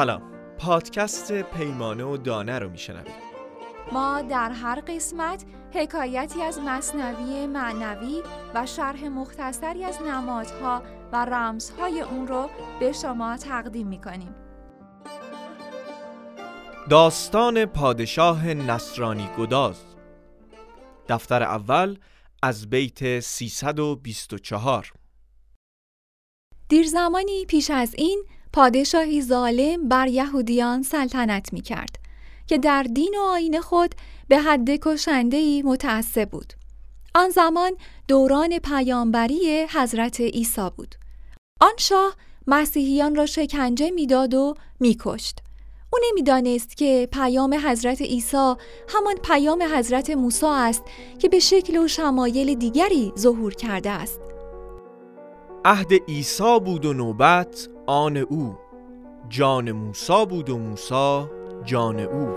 سلام. پادکست پیمانه و دانه رو میشنوید. ما در هر قسمت حکایتی از مصنوی معنوی و شرح مختصری از نمادها و رمزهای اون رو به شما تقدیم می‌کنیم. داستان پادشاه نصرانی گداز. دفتر اول از بیت 324 دیر زمانی پیش از این پادشاهی ظالم بر یهودیان سلطنت می کرد که در دین و آین خود به حد کشندهی متعصب بود. آن زمان دوران پیامبری حضرت عیسی بود. آن شاه مسیحیان را شکنجه می‌داد و میکشت. او نمی‌دانست که پیام حضرت عیسی همان پیام حضرت موسی است که به شکل و شمایل دیگری ظهور کرده است. عهد عیسی بود و نوبت آن او. جان موسی بود و موسی جان او.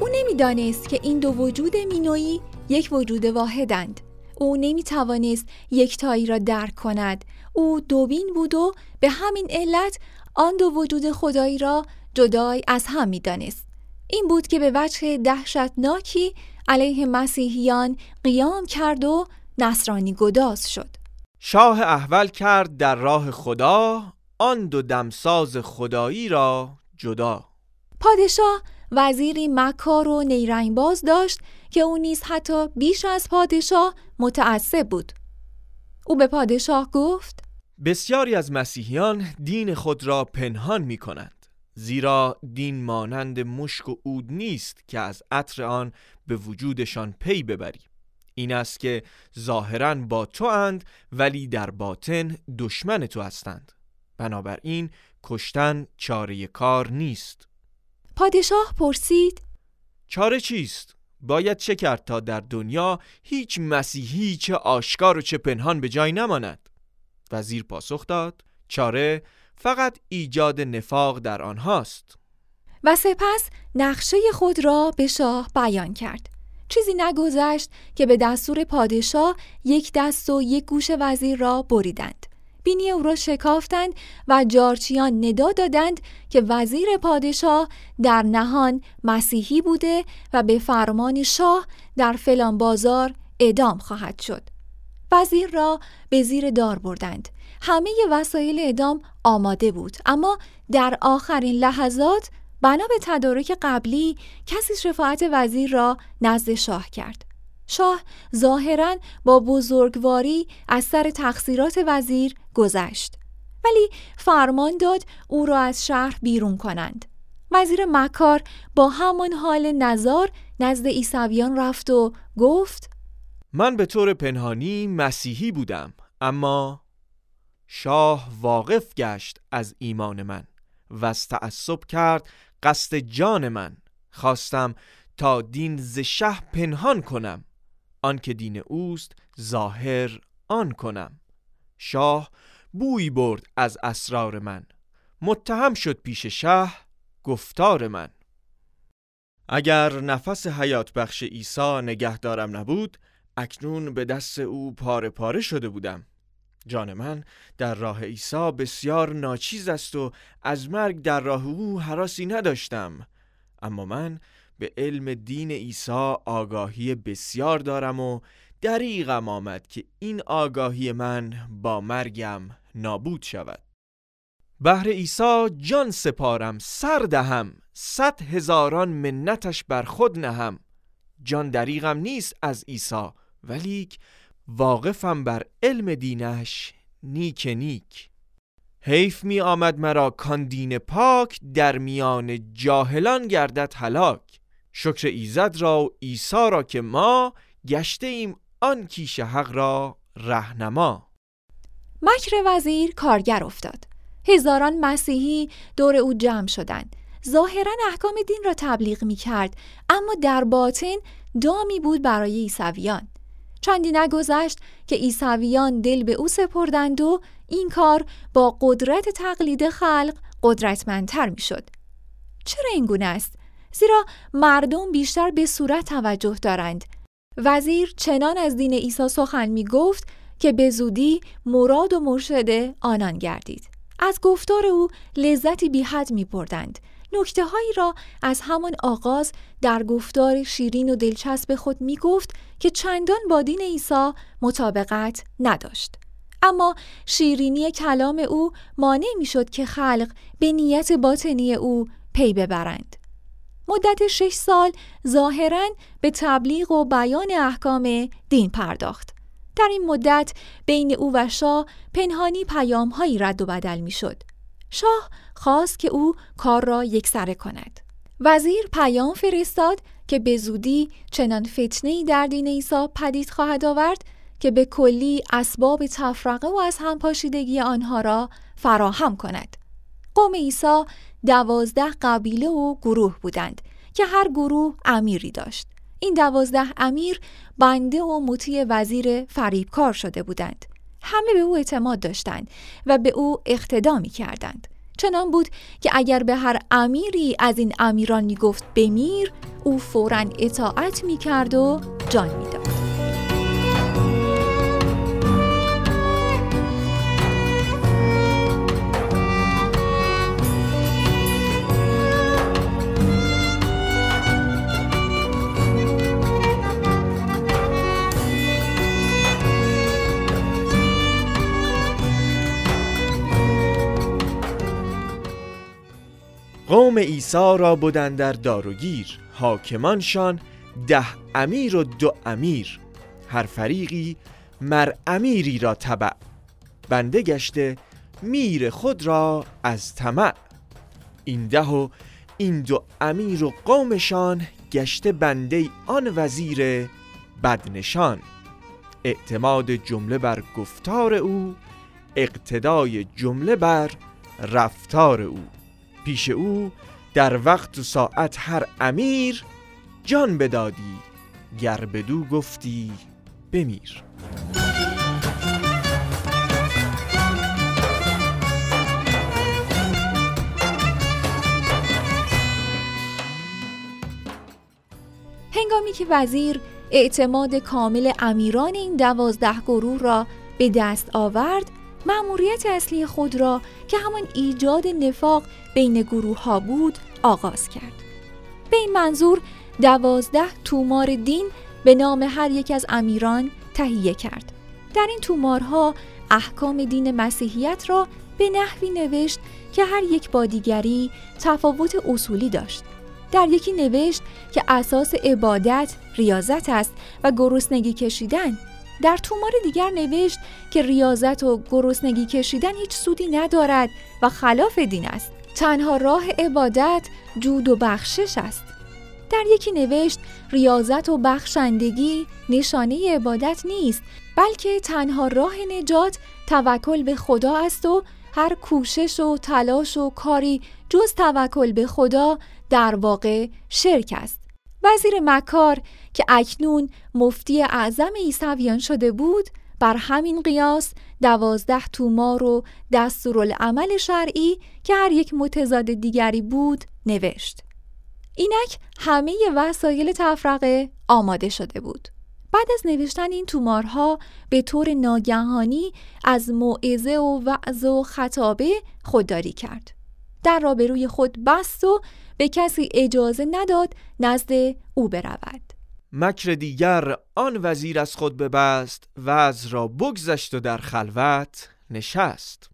او نمی‌دانست که این دو وجود مینویی یک وجود واحدند. او نمی توانست یکتایی را درک کند. او دوبین بود و به همین علت آن دو وجود خدایی را جدای از هم می دانست. این بود که به وجه دهشتناکی علیه مسیحیان قیام کرد و نصرانی گداز شد. شاه احول کرد در راه خدا آن دو دمساز خدایی را جدا. پادشاه وزیری مکار و نیرنگباز داشت که او نیز حتی بیش از پادشاه متعصب بود. او به پادشاه گفت بسیاری از مسیحیان دین خود را پنهان می کنند زیرا دین مانند مشک و عود نیست که از عطر آن به وجودشان پی ببری این است که ظاهرا با تو اند ولی در باطن دشمن تو هستند. بنابراین کشتن چاره کار نیست. پادشاه پرسید چاره چیست؟ باید چه کرد تا در دنیا هیچ مسیحی چه آشکار و چه پنهان به جای نماند؟ وزیر پاسخ داد چاره فقط ایجاد نفاق در آنهاست. و سپس نقشه خود را به شاه بیان کرد. چیزی نگذشت که به دستور پادشاه یک دست و یک گوش وزیر را بریدند. بینی او را شکافتند و جارچیان ندا دادند که وزیر پادشاه در نهان مسیحی بوده و به فرمان شاه در فلان بازار اعدام خواهد شد. وزیر را به زیر دار بردند. همه وسایل اعدام آماده بود. اما در آخرین لحظات بنا به تدارک قبلی کسی شفاعت وزیر را نزد شاه کرد. شاه ظاهرا با بزرگواری از سر تقصیرات وزیر گذشت. ولی فرمان داد او را از شهر بیرون کنند. وزیر مکار با همان حال نظار نزد ایسویان رفت و گفت من به طور پنهانی مسیحی بودم اما شاه واقف گشت از ایمان من و تعصب کرد قصد جان من. خواستم تا دین ز شه پنهان کنم آنکه دین اوست ظاهر آن کنم. شاه بوی برد از اسرار من متهم شد پیش شه گفتار من. اگر نفس حیات بخش عیسی نگه دارم نبود اکنون به دست او پاره پاره شده بودم. جان من در راه عیسی بسیار ناچیز است و از مرگ در راه او حراسی نداشتم. اما من به علم دین عیسی آگاهی بسیار دارم و دریغم آمد که این آگاهی من با مرگم نابود شود. بهر عیسی جان سپارم سر دهم صد هزاران منتش بر خود نهم. جان دریغم نیست از عیسی. ولیک واقفم بر علم دینش نیک نیک. حیف می آمد مرا کان دین پاک در میان جاهلان گردد هلاک. شکر ایزد را و عیسی را که ما گشته ایم آن کیش حق را رهنما. مکر وزیر کارگر افتاد. هزاران مسیحی دور او جمع شدند. ظاهرا احکام دین را تبلیغ می کرد اما در باطن دامی بود برای عیسویان. چندی نگذشت که عیسویان دل به او سپردند و این کار با قدرت تقلید خلق قدرتمندتر می‌شد. چرا این گونه است؟ زیرا مردم بیشتر به صورت توجه دارند. وزیر چنان از دین عیسی سخن می گفت که به زودی مراد و مرشد آنان گردید. از گفتار او لذتی بی حد می بردند. نکته هایی را از همان آغاز در گفتار شیرین و دلچسب خود می گفت که چندان با دین عیسی مطابقت نداشت. اما شیرینی کلام او مانع می شد که خلق به نیت باطنی او پی ببرند. مدت شش سال ظاهرا به تبلیغ و بیان احکام دین پرداخت. در این مدت بین او و شاه پنهانی پیام هایی رد و بدل می شد. شاه خواست که او کار را یکسره کند. وزیر پیام فرستاد که به زودی چنان فتنه در دین عیسی پدید خواهد آورد که به کلی اسباب تفرقه و از همپاشیدگی آنها را فراهم کند. قوم عیسی دوازده قبیله و گروه بودند که هر گروه امیری داشت. این دوازده امیر بنده و مطیع وزیر فریبکار شده بودند. همه به او اعتماد داشتند و به او اقتدا می کردند. چنان بود که اگر به هر امیری از این امیران می گفت بمیر او فورا اطاعت می کرد و جان می داد. قوم عیسی را بودن در داروگیر حاکمانشان ده امیر و دو امیر. هر فریقی مر امیری را تبع. بنده گشته میر خود را از طمع. این ده و این دو امیر و قومشان گشته بنده آن وزیر بدنشان. اعتماد جمله بر گفتار او اقتدای جمله بر رفتار او. پیش او در وقت و ساعت هر امیر جان بدادی گر بدو گفتی بمیر. هنگامی که وزیر اعتماد کامل امیران این دوازده گروه را به دست آورد مأموریت اصلی خود را که همان ایجاد نفاق بین گروه ها بود آغاز کرد. به این منظور دوازده تومار دین به نام هر یک از امیران تهیه کرد. در این تومارها احکام دین مسیحیت را به نحوی نوشت که هر یک با دیگری تفاوت اصولی داشت. در یکی نوشت که اساس عبادت ریاضت است و گرسنگی کشیدن در تومار دیگر نوشت که ریاضت و گرسنگی کشیدن هیچ سودی ندارد و خلاف دین است. تنها راه عبادت جود و بخشش است. در یکی نوشت ریاضت و بخشندگی نشانه عبادت نیست بلکه تنها راه نجات توکل به خدا است و هر کوشش و تلاش و کاری جز توکل به خدا در واقع شرک است. وزیر مکار که اکنون مفتی اعظم عیسویان شده بود بر همین قیاس دوازده تومار و دستورالعمل شرعی که هر یک متضاد دیگری بود نوشت. اینک همه وسایل تفرقه آماده شده بود. بعد از نوشتن این تومارها به طور ناگهانی از موعظه و وعظ و خطابه خودداری کرد. در را به روی خود بست و به کسی اجازه نداد نزد او برود. مکر دیگر آن وزیر از خود ببست از را بگذشت و در خلوت نشست.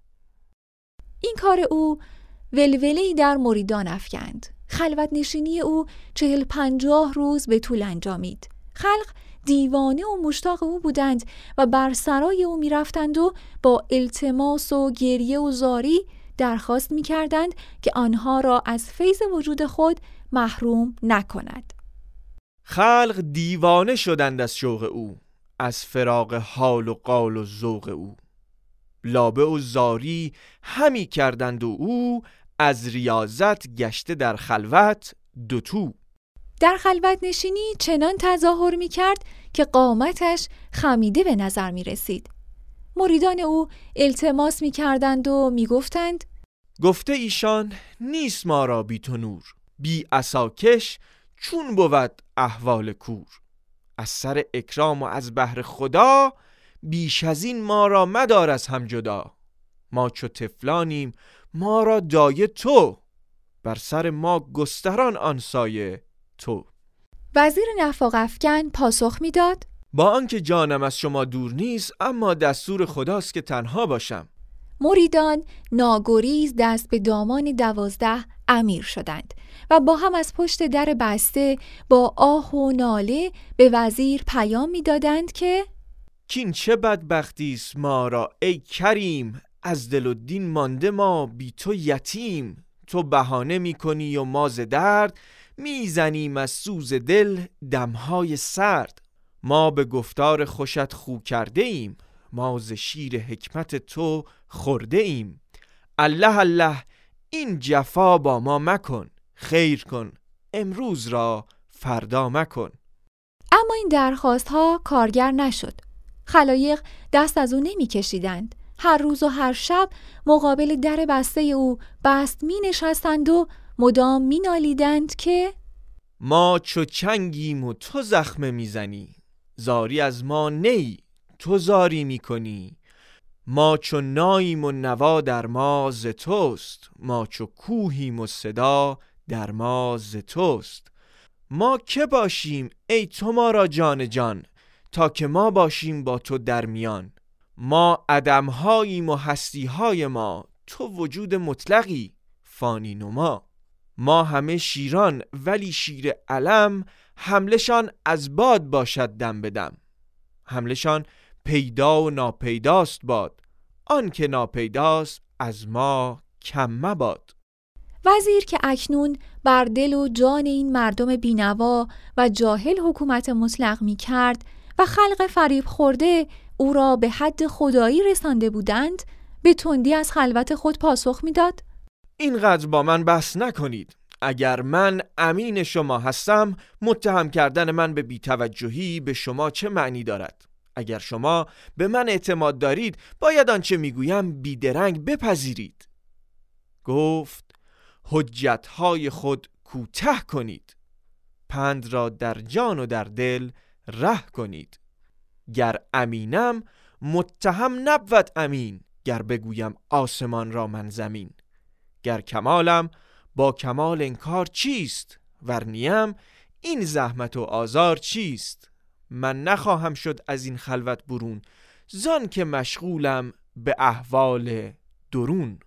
این کار او ولولی در مریدان افکند. خلوت نشینی او چهل پنجاه روز به طول انجامید. خلق دیوانه و مشتاق او بودند و بر سرای او می‌رفتند و با التماس و گریه و زاری درخواست می کردند که آنها را از فیض وجود خود محروم نکند. خلق دیوانه شدند از شوق او از فراغ حال و قال و ذوق او لابه و زاری همی کردند و او از ریاضت گشته در خلوت دوتو در خلوت نشینی چنان تظاهر می کرد که قامتش خمیده به نظر می رسید. مریدان او التماس می کردند و می گفتند گفته ایشان نیست ما را بی تو نور بی اساکش چون بود احوال کور. از سر اکرام و از بهر خدا بیش از این ما را مدار از هم جدا. ما چو تفلانیم ما را دایه تو. بر سر ما گستران آن سایه تو. وزیر نفاق افکن پاسخ می‌داد. با آنکه جانم از شما دور نیست اما دستور خداست که تنها باشم. مریدان ناگریز دست به دامان دوازده امیر شدند و با هم از پشت در بسته با آه و ناله به وزیر پیام می‌دادند که کین چه بدبختی است ما را ای کریم؟ از دل و دین مانده ما بی تو یتیم. تو بهانه می‌کنی و ما ز درد می‌زنیم از سوز دل دمهای سرد. ما به گفتار خوشت خو کرده ایم ما ز شیر حکمت تو خورده ایم. الله الله این جفا با ما مکن خیر کن امروز را فردا مکن. اما این درخواست ها کارگر نشد. خلایق دست از او نمی کشیدند هر روز و هر شب مقابل در بسته او بست می نشستند و مدام می نالیدند که ما چو چنگیم و تو زخمه می‌زنی. زاری از ما نی. تو زاری می‌کنی. ما چو ناییم و نوا در ما ز توست. ما چو کوهیم و صدا در ما ز توست. ما که باشیم ای تو ما را جان جان تا که ما باشیم با تو در میان. ما عدمهاییم و هستیهای ما تو وجود مطلقی فانی نما. ما همه شیران ولی شیر علم حملشان از باد باشد دم بدم حملشان پیدا و ناپیداست باد. آن که ناپیداست از ما کم مباد. وزیر که اکنون بر دل و جان این مردم بینوا و جاهل حکومت مطلق می کرد و خلق فریب خورده او را به حد خدایی رسانده بودند به تندی از خلوت خود پاسخ می‌داد اینقدر با من بحث نکنید. اگر من امین شما هستم متهم کردن من به بیتوجهی به شما چه معنی دارد؟ اگر شما به من اعتماد دارید باید آنچه می‌گویم بیدرنگ بپذیرید. گفت حجتهای خود کوته کنید. پند را در جان و در دل ره کنید. گر امینم متهم نبود امین. گر بگویم آسمان را من زمین. گر کمالم با کمال انکار چیست؟ ورنیم این زحمت و آزار چیست؟ من نخواهم شد از این خلوت برون. زان که مشغولم به احوال درون.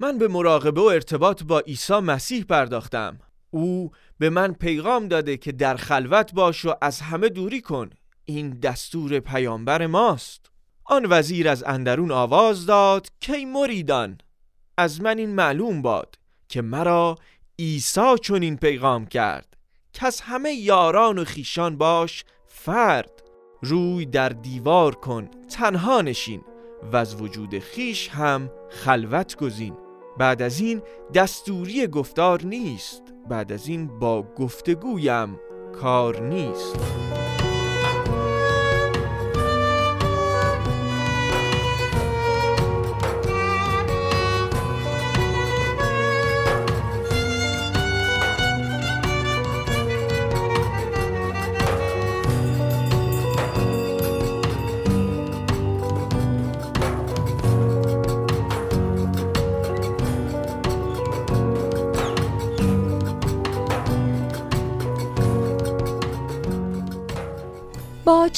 من به مراقبه و ارتباط با عیسی مسیح پرداختم. او به من پیغام داده که در خلوت باش و از همه دوری کن. این دستور پیامبر ماست. آن وزیر از اندرون آواز داد کی مریدان؟ از من این معلوم باد که مرا عیسی چنین پیغام کرد. کس همه یاران و خیشان باش فرد روی در دیوار کن تنها نشین و از وجود خیش هم خلوت گزین. بعد از این دستوری گفتار نیست بعد از این با گفتگویم کار نیست.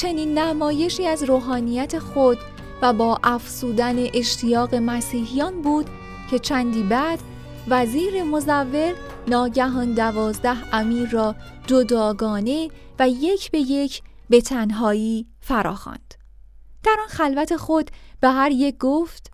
چنین نمایشی از روحانیت خود و با افسودن اشتیاق مسیحیان بود که چندی بعد وزیر مزور ناگهان دوازده امیر را جداگانه و یک به یک به تنهایی فراخواند. در آن خلوت خود به هر یک گفت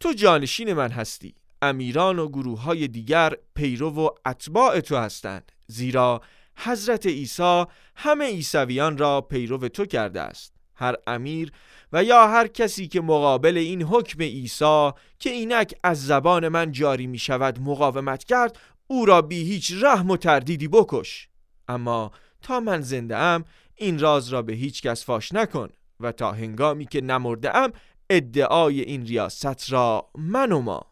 تو جانشین من هستی امیران و گروه های دیگر پیرو و اتباع تو هستند زیرا حضرت عیسی همه عیسویان را پیرو تو کرده است. هر امیر و یا هر کسی که مقابل این حکم عیسی که اینک از زبان من جاری می شود مقاومت کرد او را بی هیچ رحم و تردیدی بکش. اما تا من زنده ام این راز را به هیچ کس فاش نکن و تا هنگامی که نمرده ام ادعای این ریاست را من و ما.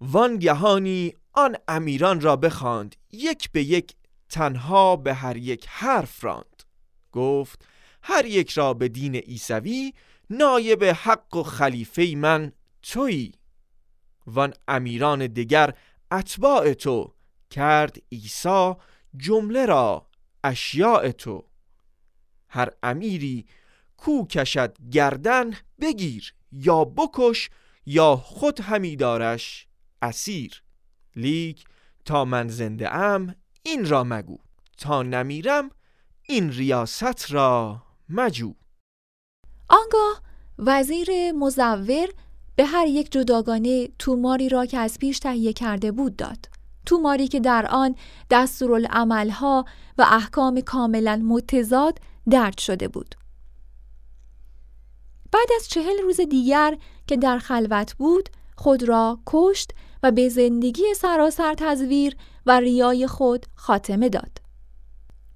وانگهانی آن امیران را بخواند یک به یک تنها به هر یک حرف راند. گفت هر یک را به دین عیسوی نایب حق و خلیفه من تویی. وان امیران دیگر اتباع تو کرد عیسی جمله را اشیاء تو. هر امیری کو کشد گردن بگیر یا بکش یا خود همی دارش اسیر. لیک تا من زنده ام این را مگو تا نمیرم این ریاست را مجو. آنگاه وزیر مزور به هر یک جداگانه توماری را که از پیش تهیه کرده بود داد. توماری که در آن دستورالعملها و احکام کاملا متضاد درد شده بود. بعد از چهل روز دیگر که در خلوت بود خود را کشت و به زندگی سراسر تزویر و ریای خود خاتمه داد.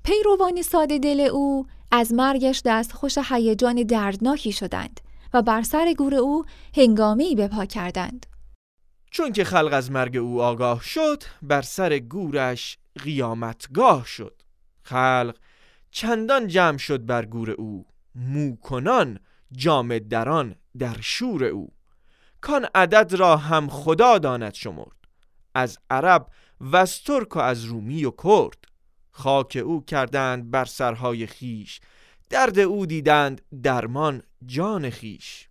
پیروان ساده دل او از مرگش دست خوش هیجان دردناکی شدند و بر سر گور او هنگامی به پا کردند. چون که خلق از مرگ او آگاه شد بر سر گورش قیامتگاه شد. خلق چندان جمع شد بر گور او موکنان جام دران در شور او. کان عدد را هم خدا داند شمرد. از عرب و از ترک و از رومی و کرد. خاک او کردند بر سرهای خیش درد او دیدند درمان جان خیش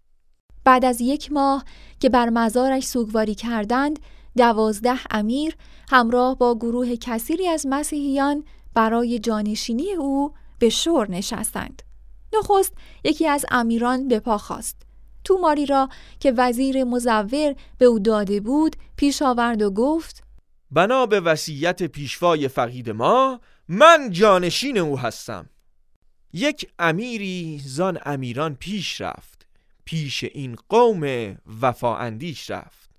بعد از یک ماه که بر مزارش سوگواری کردند دوازده امیر همراه با گروه کثیری از مسیحیان برای جانشینی او به شور نشستند. نخست یکی از امیران به پا خواست توماری را که وزیر مزور به او داده بود پیش آورد و گفت بنا به وصیت پیشوای فقید ما من جانشین او هستم. یک امیری زان امیران پیش رفت پیش این قوم وفا اندیش رفت.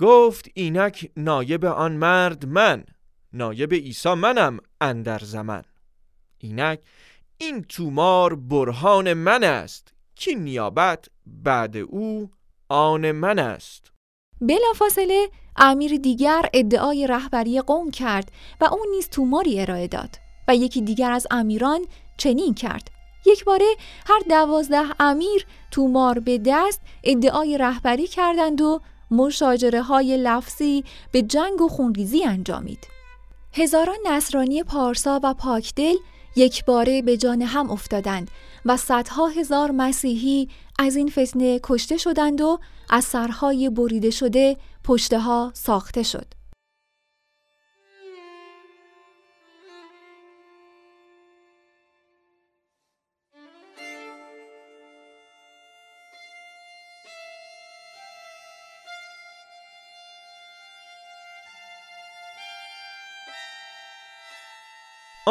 گفت اینک نایب آن مرد من نایب عیسی منم اندر زمن. اینک این تومار برهان من است که نیابت بعد او آن من است. بلافاصله امیر دیگر ادعای رهبری قوم کرد و اون نیز توماری ارائه داد و یکی دیگر از امیران چنین کرد. یک باره هر دوازده امیر تومار به دست ادعای رهبری کردند و مشاجره های لفظی به جنگ و خونریزی انجامید. هزاران نصرانی پارسا و پاکدل یک باره به جان هم افتادند و صدها هزار مسیحی از این فتنه کشته شدند و از سرهای بریده شده پشته ها ساخته شد.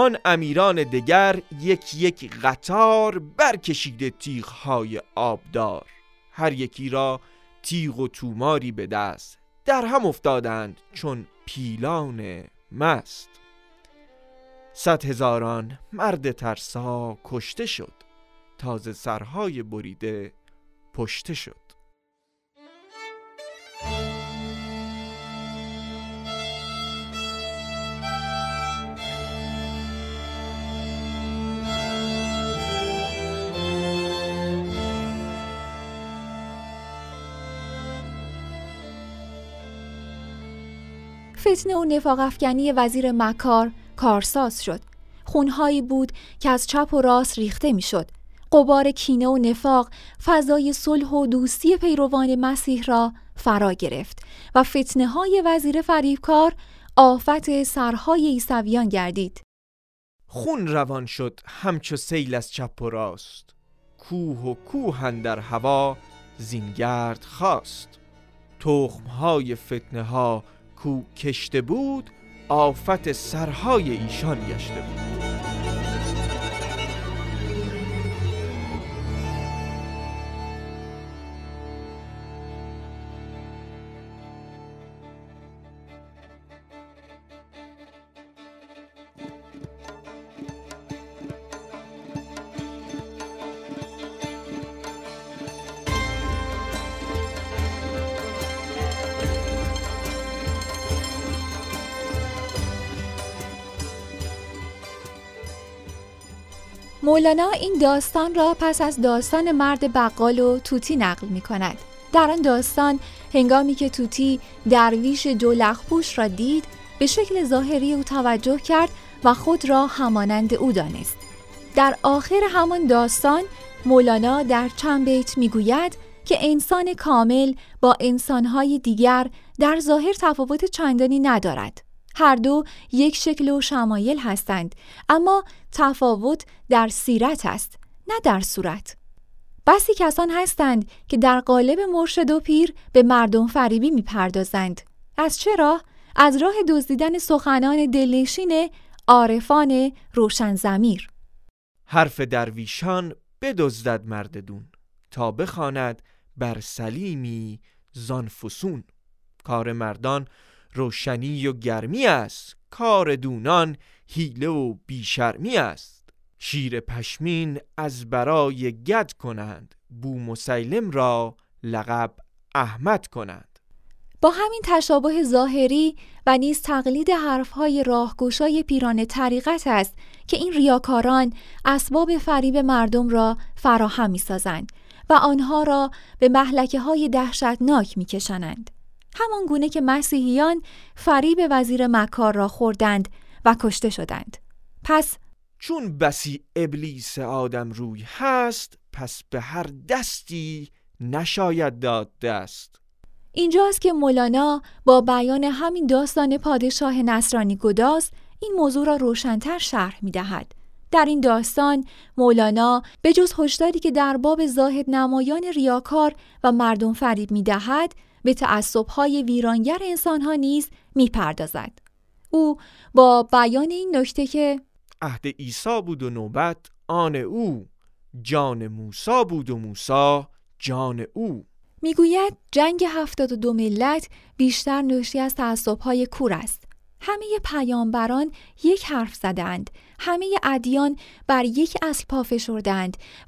آن امیران دگر یک یک قطار برکشیده تیغهای آبدار. هر یکی را تیغ و توماری به دست در هم افتادند چون پیلان مست. صد هزاران مرد ترسا کشته شد تازه سرهای بریده پشته شد. فتنه و نفاق افکنی وزیر مکار کارساز شد. خونهایی بود که از چپ و راست ریخته می‌شد. قبار کینه و نفاق فضای صلح و دوستی پیروان مسیح را فرا گرفت و فتنه های وزیر فریبکار آفت سرهای ایسویان گردید. خون روان شد همچو سیل از چپ و راست. کوه و کوه در هوا زینگرد خواست. تخمهای فتنه ها کو کشته بود آفت سرهای ایشان گشته بود. مولانا این داستان را پس از داستان مرد بقال و توتی نقل می کند. در آن داستان هنگامی که توتی درویش دولخپوش را دید به شکل ظاهری او توجه کرد و خود را همانند او دانست. در آخر همان داستان مولانا در چند بیت می‌گوید که انسان کامل با انسانهای دیگر در ظاهر تفاوت چندانی ندارد. هر دو یک شکل و شمایل هستند اما تفاوت در سیرت است نه در صورت. بسی کسان هستند که در قالب مرشد و پیر به مردم فریبی می‌پردازند. از چرا؟ از راه دزدیدن سخنان دلنشین عارفان روشن زمیر. حرف درویشان بدزدد مرددون تا بخواند بر سلیمی زانفسون کار مردان روشنی و گرمی است. کار دونان حیله و بیشرمی است. شیر پشمین از برای گد کنند. بو مسیلم را لقب احمد کنند. با همین تشابه ظاهری و نیز تقلید حرفهای راهگشای پیران طریقت است که این ریاکاران اسباب فریب مردم را فراهم می سازند و آنها را به محلکه های دهشتناک می. همان گونه که مسیحیان فریب وزیر مکار را خوردند و کشته شدند. پس چون بسی ابلیس آدم روی هست پس به هر دستی نشاید داد دست اینجاست که مولانا با بیان همین داستان پادشاه نصرانی گداز این موضوع را روشنتر شرح می دهد. در این داستان مولانا به جز هشداری که در باب زاهد نمایان ریاکار و مردم فریب می دهد به تعصبهای ویرانگر انسانها نیز می پردازد. او با بیان این نکته که عهد عیسی بود و نوبت آن او جان موسا بود و موسا جان او. می‌گوید جنگ هفتاد و دو ملت بیشتر ناشی از تعصبهای کور است. همه پیامبران یک حرف زدند همه ادیان بر یک اصل پا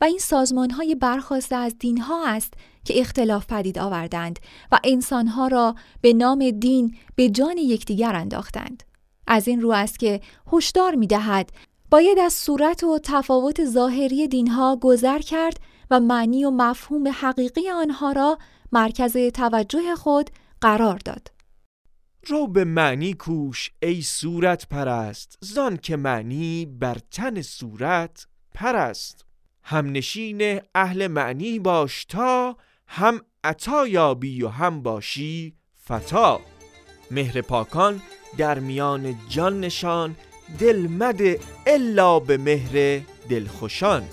و این سازمانهای برخواسته از دینها است که اختلاف پدید آوردند و انسانها را به نام دین به جان یکدیگر انداختند از این رو است که هشدار می‌دهد باید از صورت و تفاوت ظاهری دینها گذر کرد و معنی و مفهوم حقیقی آنها را مرکز توجه خود قرار داد. رو به معنی کوش ای صورت پرست. زان که معنی بر تن صورت پرست. هم نشین اهل معنی باش تا هم عطا یابی و هم باشی فتا. مهر پاکان در میان جان نشان دل مده الا به مهر دلخوشان.